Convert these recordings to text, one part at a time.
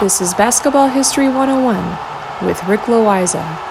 This is Basketball History 101 with Rick Loiza.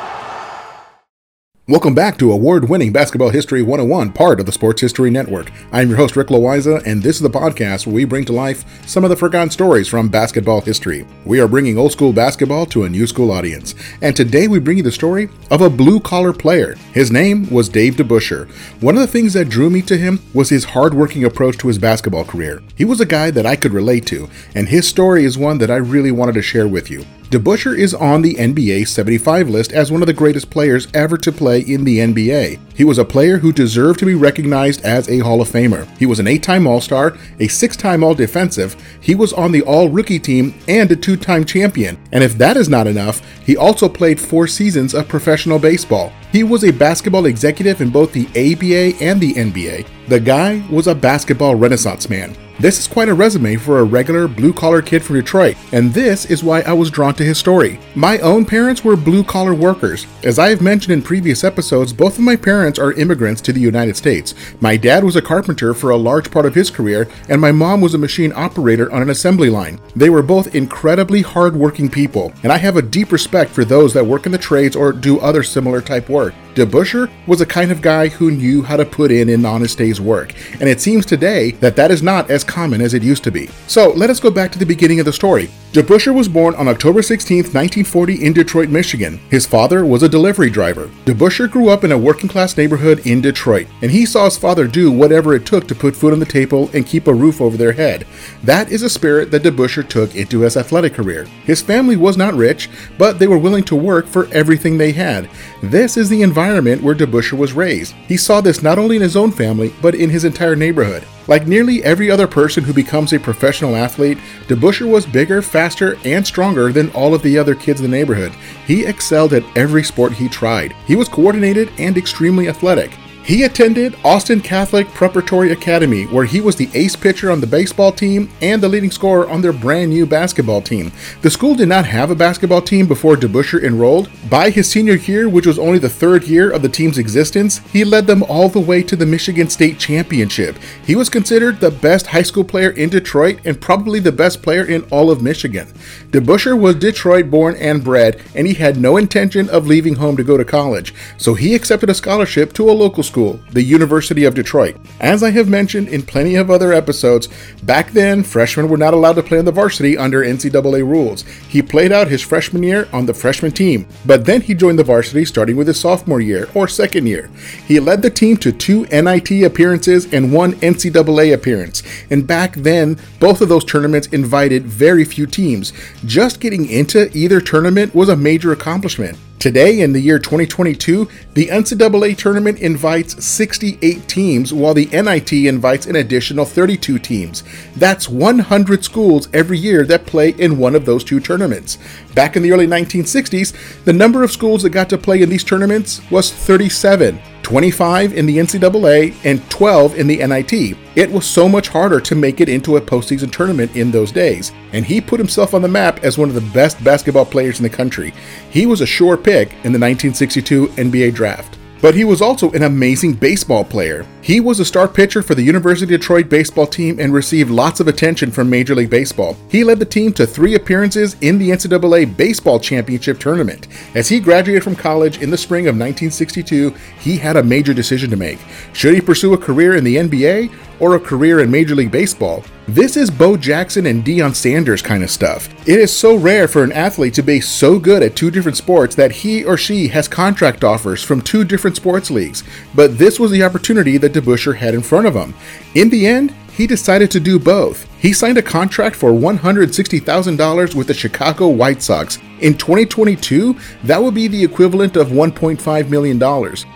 Welcome back to award winning Basketball History 101, part of the Sports History Network. I'm your host, Rick Loiza, and this is the podcast where we bring to life some of the forgotten stories from basketball history. We are bringing old school basketball to a new school audience. And today we bring you the story of a blue collar player. His name was Dave DeBusschere. One of the things that drew me to him was his hard-working approach to his basketball career. He was a guy that I could relate to, and his story is one that I really wanted to share with you. DeBusschere is on the NBA 75 list as one of the greatest players ever to play in the NBA. He was a player who deserved to be recognized as a Hall of Famer. He was an eight time All Star, a six time All Defensive, he was on the All Rookie team, and a two time champion. And if that is not enough, he also played four seasons of professional baseball. He was a basketball executive in both the ABA and the NBA. The guy was a basketball renaissance man. This is quite a resume for a regular blue collar kid from Detroit, and this is why I was drawn to his story. My own parents were blue collar workers. As I have mentioned in previous episodes, both of my parents are immigrants to the United States. My dad was a carpenter for a large part of his career, and my mom was a machine operator on an assembly line. They were both incredibly hardworking people, and I have a deep respect for those that work in the trades or do other similar type work. DeBusschere was a kind of guy who knew how to put in an honest day's work, and it seems today that that is not as common as it used to be. So let us go back to the beginning of the story. DeBusschere was born on October 16, 1940 in Detroit, Michigan. His father was a delivery driver. DeBusschere grew up in a working class neighborhood in Detroit, and he saw his father do whatever it took to put food on the table and keep a roof over their head. That is a spirit that DeBusschere took into his athletic career. His family was not rich, but they were willing to work for everything they had. This is the environment where DeBusschere was raised. He saw this not only in his own family, but in his entire neighborhood. Like nearly every other person who becomes a professional athlete, DeBusschere was bigger, faster, and stronger than all of the other kids in the neighborhood. He excelled at every sport he tried. He was coordinated and extremely athletic. He attended Austin Catholic Preparatory Academy, where he was the ace pitcher on the baseball team and the leading scorer on their brand new basketball team. The school did not have a basketball team before DeBusschere enrolled. By his senior year, which was only the third year of the team's existence, he led them all the way to the Michigan State Championship. He was considered the best high school player in Detroit and probably the best player in all of Michigan. DeBusschere was Detroit born and bred, and he had no intention of leaving home to go to college, so he accepted a scholarship to a local school school, the University of Detroit. As I have mentioned in plenty of other episodes, back then freshmen were not allowed to play on the varsity under NCAA rules. He played out his freshman year on the freshman team, but then he joined the varsity starting with his sophomore year or second year. He led the team to two NIT appearances and one NCAA appearance, and back then both of those tournaments invited very few teams. Just getting into either tournament was a major accomplishment. Today, in the year 2022, the NCAA tournament invites 68 teams, while the NIT invites an additional 32 teams. That's 100 schools every year that play in one of those two tournaments. Back in the early 1960s, the number of schools that got to play in these tournaments was 37. 25 in the NCAA, and 12 in the NIT. It was so much harder to make it into a postseason tournament in those days, and he put himself on the map as one of the best basketball players in the country. He was a sure pick in the 1962 NBA draft. But he was also an amazing baseball player. He was a star pitcher for the University of Detroit baseball team and received lots of attention from Major League Baseball. He led the team to three appearances in the NCAA Baseball Championship Tournament. As he graduated from college in the spring of 1962, he had a major decision to make. Should he pursue a career in the NBA or a career in Major League Baseball? This is Bo Jackson and Deion Sanders kind of stuff. It is so rare for an athlete to be so good at two different sports that he or she has contract offers from two different sports leagues. But this was the opportunity that DeBusschere had in front of him. In the end, he decided to do both. He signed a contract for $160,000 with the Chicago White Sox. In 2022, that would be the equivalent of $1.5 million.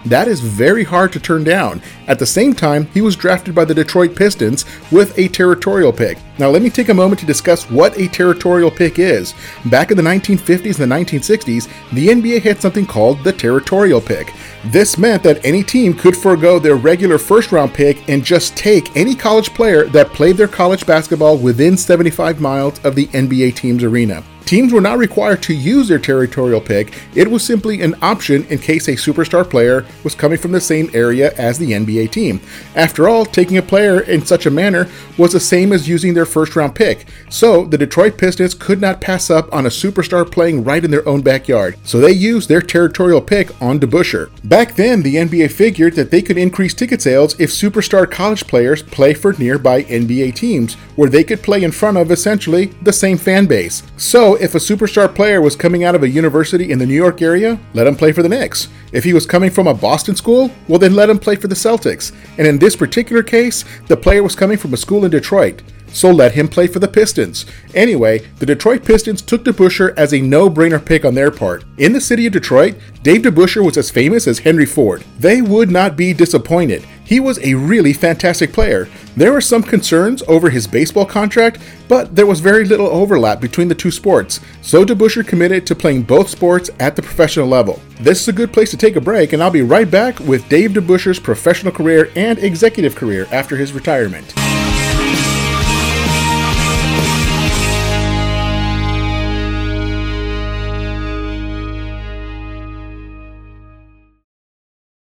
That is very hard to turn down. At the same time, he was drafted by the Detroit Pistons with a territorial pick. Now, let me take a moment to discuss what a territorial pick is. Back in the 1950s and the 1960s, the NBA had something called the territorial pick. This meant that any team could forego their regular first round pick and just take any college player that played their college basketball within 75 miles of the NBA team's arena. Teams were not required to use their territorial pick, it was simply an option in case a superstar player was coming from the same area as the NBA team. After all, taking a player in such a manner was the same as using their first round pick, so the Detroit Pistons could not pass up on a superstar playing right in their own backyard, so they used their territorial pick on DeBusschere. Back then, the NBA figured that they could increase ticket sales if superstar college players play for nearby NBA teams, where they could play in front of essentially the same fan base. So, if a superstar player was coming out of a university in the New York area, let him play for the Knicks. If he was coming from a Boston school, well, then let him play for the Celtics. And in this particular case, the player was coming from a school in Detroit so let him play for the Pistons. Anyway, the Detroit Pistons took DeBusschere as a no-brainer pick on their part. In the city of Detroit, Dave DeBusschere was as famous as Henry Ford. They would not be disappointed. He was a really fantastic player. There were some concerns over his baseball contract, but there was very little overlap between the two sports, so DeBusschere committed to playing both sports at the professional level. This is a good place to take a break, and I'll be right back with Dave DeBusschere's professional career and executive career after his retirement.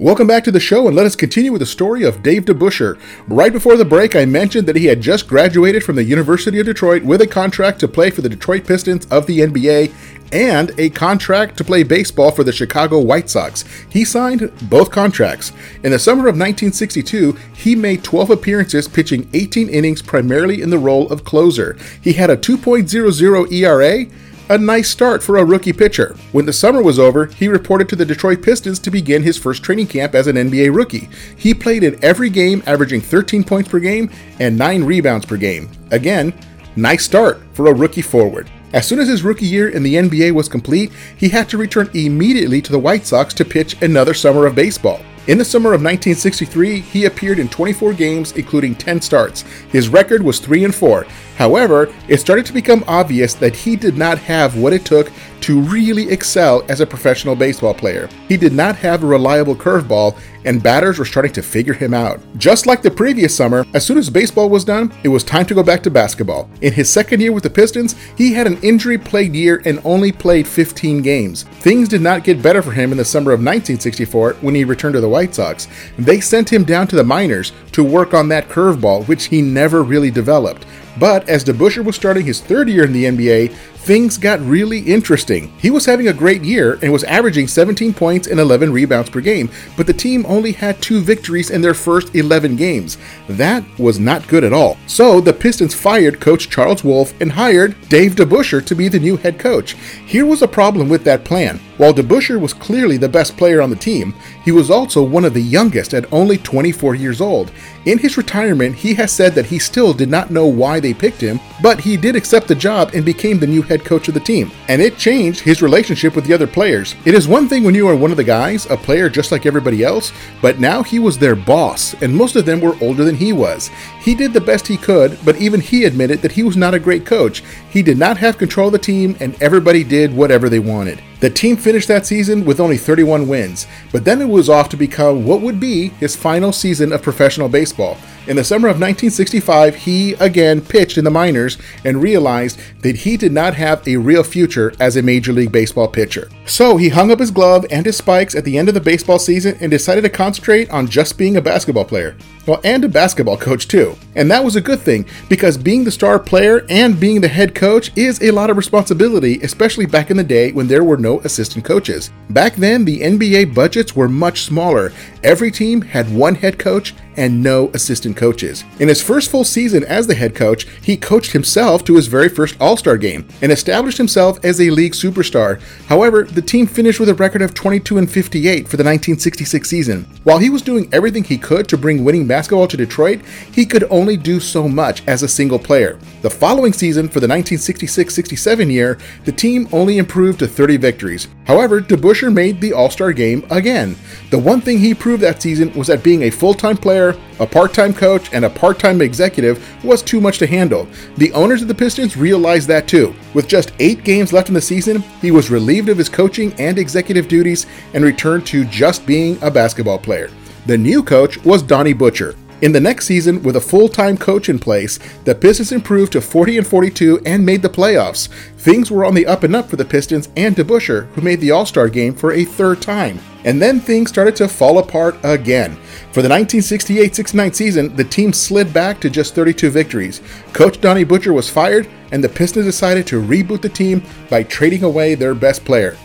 Welcome back to the show, and let us continue with the story of Dave DeBusschere. Right before the break, I mentioned that he had just graduated from the University of Detroit with a contract to play for the Detroit Pistons of the NBA and a contract to play baseball for the Chicago White Sox. He signed both contracts. In the summer of 1962, he made 12 appearances, pitching 18 innings primarily in the role of closer. He had a 2.00 ERA a nice start for a rookie pitcher. When the summer was over, he reported to the Detroit Pistons to begin his first training camp as an NBA rookie. He played in every game, averaging 13 points per game and 9 rebounds per game. Again, nice start for a rookie forward. As soon as his rookie year in the NBA was complete, he had to return immediately to the White Sox to pitch another summer of baseball. In the summer of 1963, he appeared in 24 games, including 10 starts. His record was 3 and 4. However, it started to become obvious that he did not have what it took to really excel as a professional baseball player. He did not have a reliable curveball, and batters were starting to figure him out. Just like the previous summer, as soon as baseball was done, it was time to go back to basketball. In his second year with the Pistons, he had an injury plagued year and only played 15 games. Things did not get better for him in the summer of 1964 when he returned to the White Sox. They sent him down to the minors to work on that curveball, which he never really developed. But as DeBusschere was starting his third year in the NBA, things got really interesting. He was having a great year and was averaging 17 points and 11 rebounds per game, but the team only had two victories in their first 11 games. That was not good at all. So the Pistons fired coach Charles Wolf and hired Dave DeBusschere to be the new head coach. Here was a problem with that plan. While DeBusschere was clearly the best player on the team, he was also one of the youngest at only 24 years old. In his retirement, he has said that he still did not know why they picked him, but he did accept the job and became the new head coach of the team. And it changed his relationship with the other players. It is one thing when you are one of the guys, a player just like everybody else, but now he was their boss, and most of them were older than he was. He did the best he could, but even he admitted that he was not a great coach. He did not have control of the team, and everybody did whatever they wanted. The team finished that season with only 31 wins, but then it was off to become what would be his final season of professional baseball. In the summer of 1965, he again pitched in the minors and realized that he did not have a real future as a Major League Baseball pitcher. So he hung up his glove and his spikes at the end of the baseball season and decided to concentrate on just being a basketball player. Well, and a basketball coach too. And that was a good thing because being the star player and being the head coach is a lot of responsibility, especially back in the day when there were no assistant coaches. Back then, the NBA budgets were much smaller. Every team had one head coach and no assistant coaches. In his first full season as the head coach, he coached himself to his very first All Star game and established himself as a league superstar. However, the team finished with a record of 22 and 58 for the 1966 season. While he was doing everything he could to bring winning basketball to Detroit, he could only do so much as a single player. The following season, for the 1966 67 year, the team only improved to 30 victories. However, DeBusschere made the All Star game again. The one thing he proved that season was that being a full time player, a part time coach, and a part time executive was too much to handle. The owners of the Pistons realized that too. With just eight games left in the season, he was relieved of his coaching and executive duties and returned to just being a basketball player. The new coach was Donnie Butcher. In the next season, with a full-time coach in place, the Pistons improved to 40 and 42 and made the playoffs. Things were on the up and up for the Pistons and DeBusschere, who made the All-Star game for a third time. And then things started to fall apart again. For the 1968-69 season, the team slid back to just 32 victories. Coach Donnie Butcher was fired, and the Pistons decided to reboot the team by trading away their best player,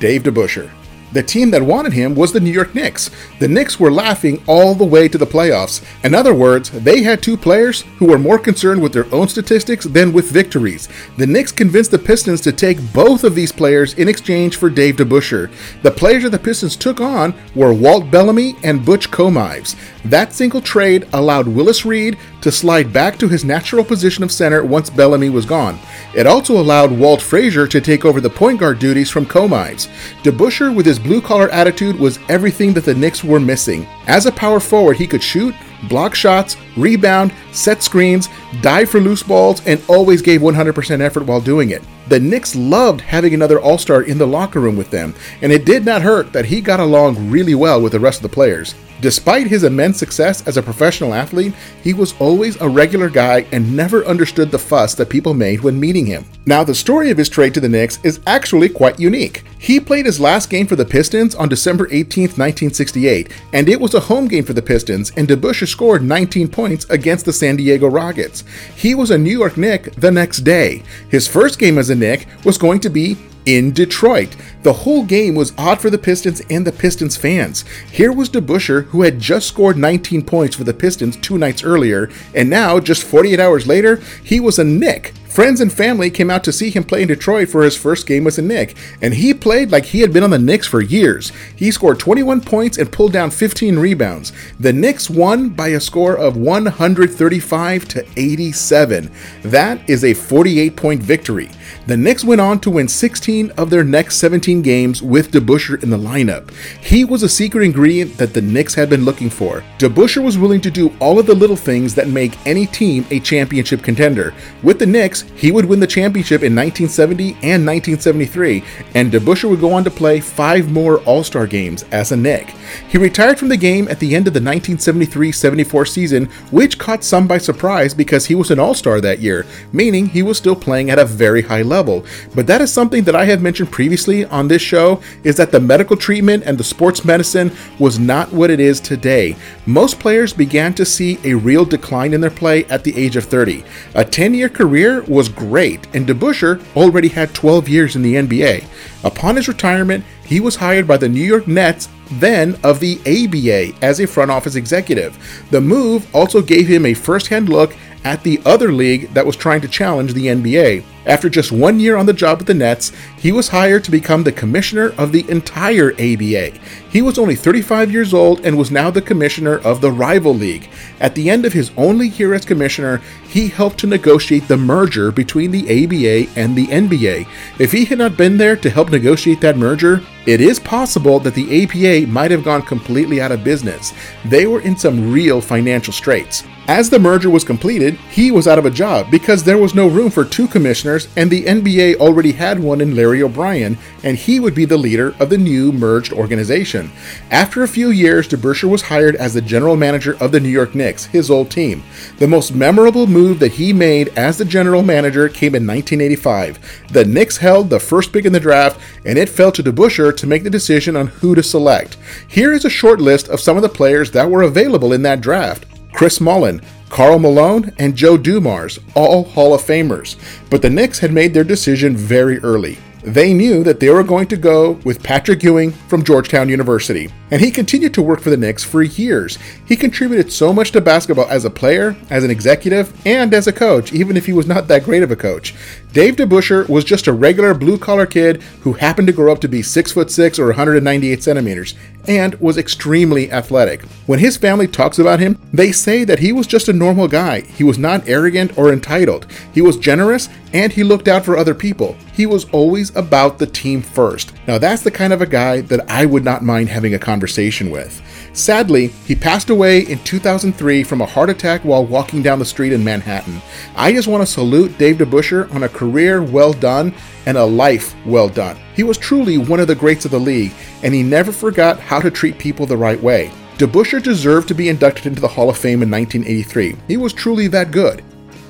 Dave DeBusschere. The team that wanted him was the New York Knicks. The Knicks were laughing all the way to the playoffs. In other words, they had two players who were more concerned with their own statistics than with victories. The Knicks convinced the Pistons to take both of these players in exchange for Dave DeBusschere. The players that the Pistons took on were Walt Bellamy and Butch Komives. That single trade allowed Willis Reed to slide back to his natural position of center once Bellamy was gone. It also allowed Walt Frazier to take over the point guard duties from Komives. DeBusschere, with his blue collar attitude, was everything that the Knicks were missing. As a power forward, he could shoot, block shots, rebound, set screens, dive for loose balls, and always gave 100% effort while doing it. The Knicks loved having another All Star in the locker room with them, and it did not hurt that he got along really well with the rest of the players. Despite his immense success as a professional athlete, he was always a regular guy and never understood the fuss that people made when meeting him. Now, the story of his trade to the Knicks is actually quite unique. He played his last game for the Pistons on December 18, 1968, and it was a home game for the Pistons, and DeBusschere scored 19 points against the San Diego Rockets. He was a New York Knick the next day. His first game as a Knick was going to be in Detroit. The whole game was odd for the Pistons and the Pistons fans. Here was DeBusschere, who had just scored 19 points for the Pistons two nights earlier, and now, just 48 hours later, he was a Knick. Friends and family came out to see him play in Detroit for his first game with the Knicks, and he played like he had been on the Knicks for years. He scored 21 points and pulled down 15 rebounds. The Knicks won by a score of 135 to 87. That is a 48 point victory. The Knicks went on to win 16 of their next 17 games with DeBusschere in the lineup. He was a secret ingredient that the Knicks had been looking for. DeBusschere was willing to do all of the little things that make any team a championship contender. With the Knicks, he would win the championship in 1970 and 1973, and DeBusschere would go on to play five more All-Star games as a Knick. He retired from the game at the end of the 1973-74 season, which caught some by surprise because he was an All-Star that year, meaning he was still playing at a very high level. But that is something that I have mentioned previously on this show is that the medical treatment and the sports medicine was not what it is today. Most players began to see a real decline in their play at the age of 30. A 10-year career was great, and DeBusschere already had 12 years in the NBA. Upon his retirement, he was hired by the New York Nets, then of the ABA, as a front office executive. The move also gave him a first hand look at the other league that was trying to challenge the NBA. After just one year on the job with the Nets, he was hired to become the commissioner of the entire ABA. He was only 35 years old and was now the commissioner of the rival league. At the end of his only year as commissioner, he helped to negotiate the merger between the ABA and the NBA. If he had not been there to help negotiate that merger, it is possible that the ABA might have gone completely out of business. They were in some real financial straits. As the merger was completed, he was out of a job because there was no room for two commissioners, and the NBA already had one in Larry O'Brien, and he would be the leader of the new merged organization. After a few years, DeBusschere was hired as the general manager of the New York Knicks, his old team. The most memorable move that he made as the general manager came in 1985. The Knicks held the first pick in the draft, and it fell to DeBusschere to make the decision on who to select. Here is a short list of some of the players that were available in that draft. Chris Mullin, Karl Malone, and Joe Dumars, all Hall of Famers. But the Knicks had made their decision very early. They knew that they were going to go with Patrick Ewing from Georgetown University, and he continued to work for the Knicks for years. He contributed so much to basketball as a player, as an executive, and as a coach, even if he was not that great of a coach. Dave DeBusschere was just a regular blue collar kid who happened to grow up to be 6 foot 6 or 198 centimeters and was extremely athletic. When his family talks about him, they say that he was just a normal guy. He was not arrogant or entitled. He was generous and he looked out for other people. He was always about the team first. Now, that's the kind of a guy that I would not mind having a conversation with. Sadly, he passed away in 2003 from a heart attack while walking down the street in Manhattan. I just want to salute Dave DeBusschere on a career well done and a life well done. He was truly one of the greats of the league, and he never forgot how to treat people the right way. DeBusschere deserved to be inducted into the Hall of Fame in 1983. He was truly that good.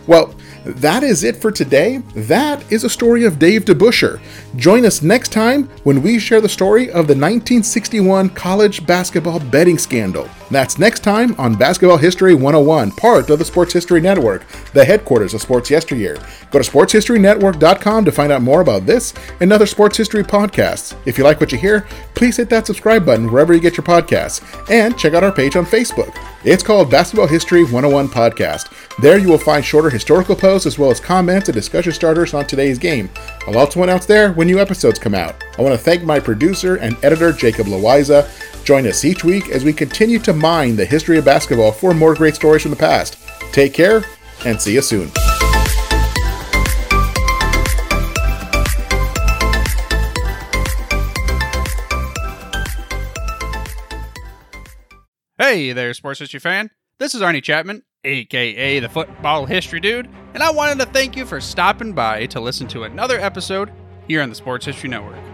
Well, that is it for today. That is a story of Dave DeBusschere. Join us next time when we share the story of the 1961 college basketball betting scandal. That's next time on Basketball History 101, part of the Sports History Network, the headquarters of Sports Yesteryear. Go to sportshistorynetwork.com to find out more about this and other sports history podcasts. If you like what you hear, please hit that subscribe button wherever you get your podcasts and check out our page on Facebook. It's called Basketball History 101 Podcast. There you will find shorter historical posts as well as comments and discussion starters on today's game. I'll also announce there when new episodes come out. I want to thank my producer and editor, Jacob Loiza. Join us each week as we continue to mine the history of basketball for more great stories from the past. Take care and see you soon. Hey there, sports history fan. This is Arnie Chapman, aka the Football History Dude, and I wanted to thank you for stopping by to listen to another episode here on the Sports History Network.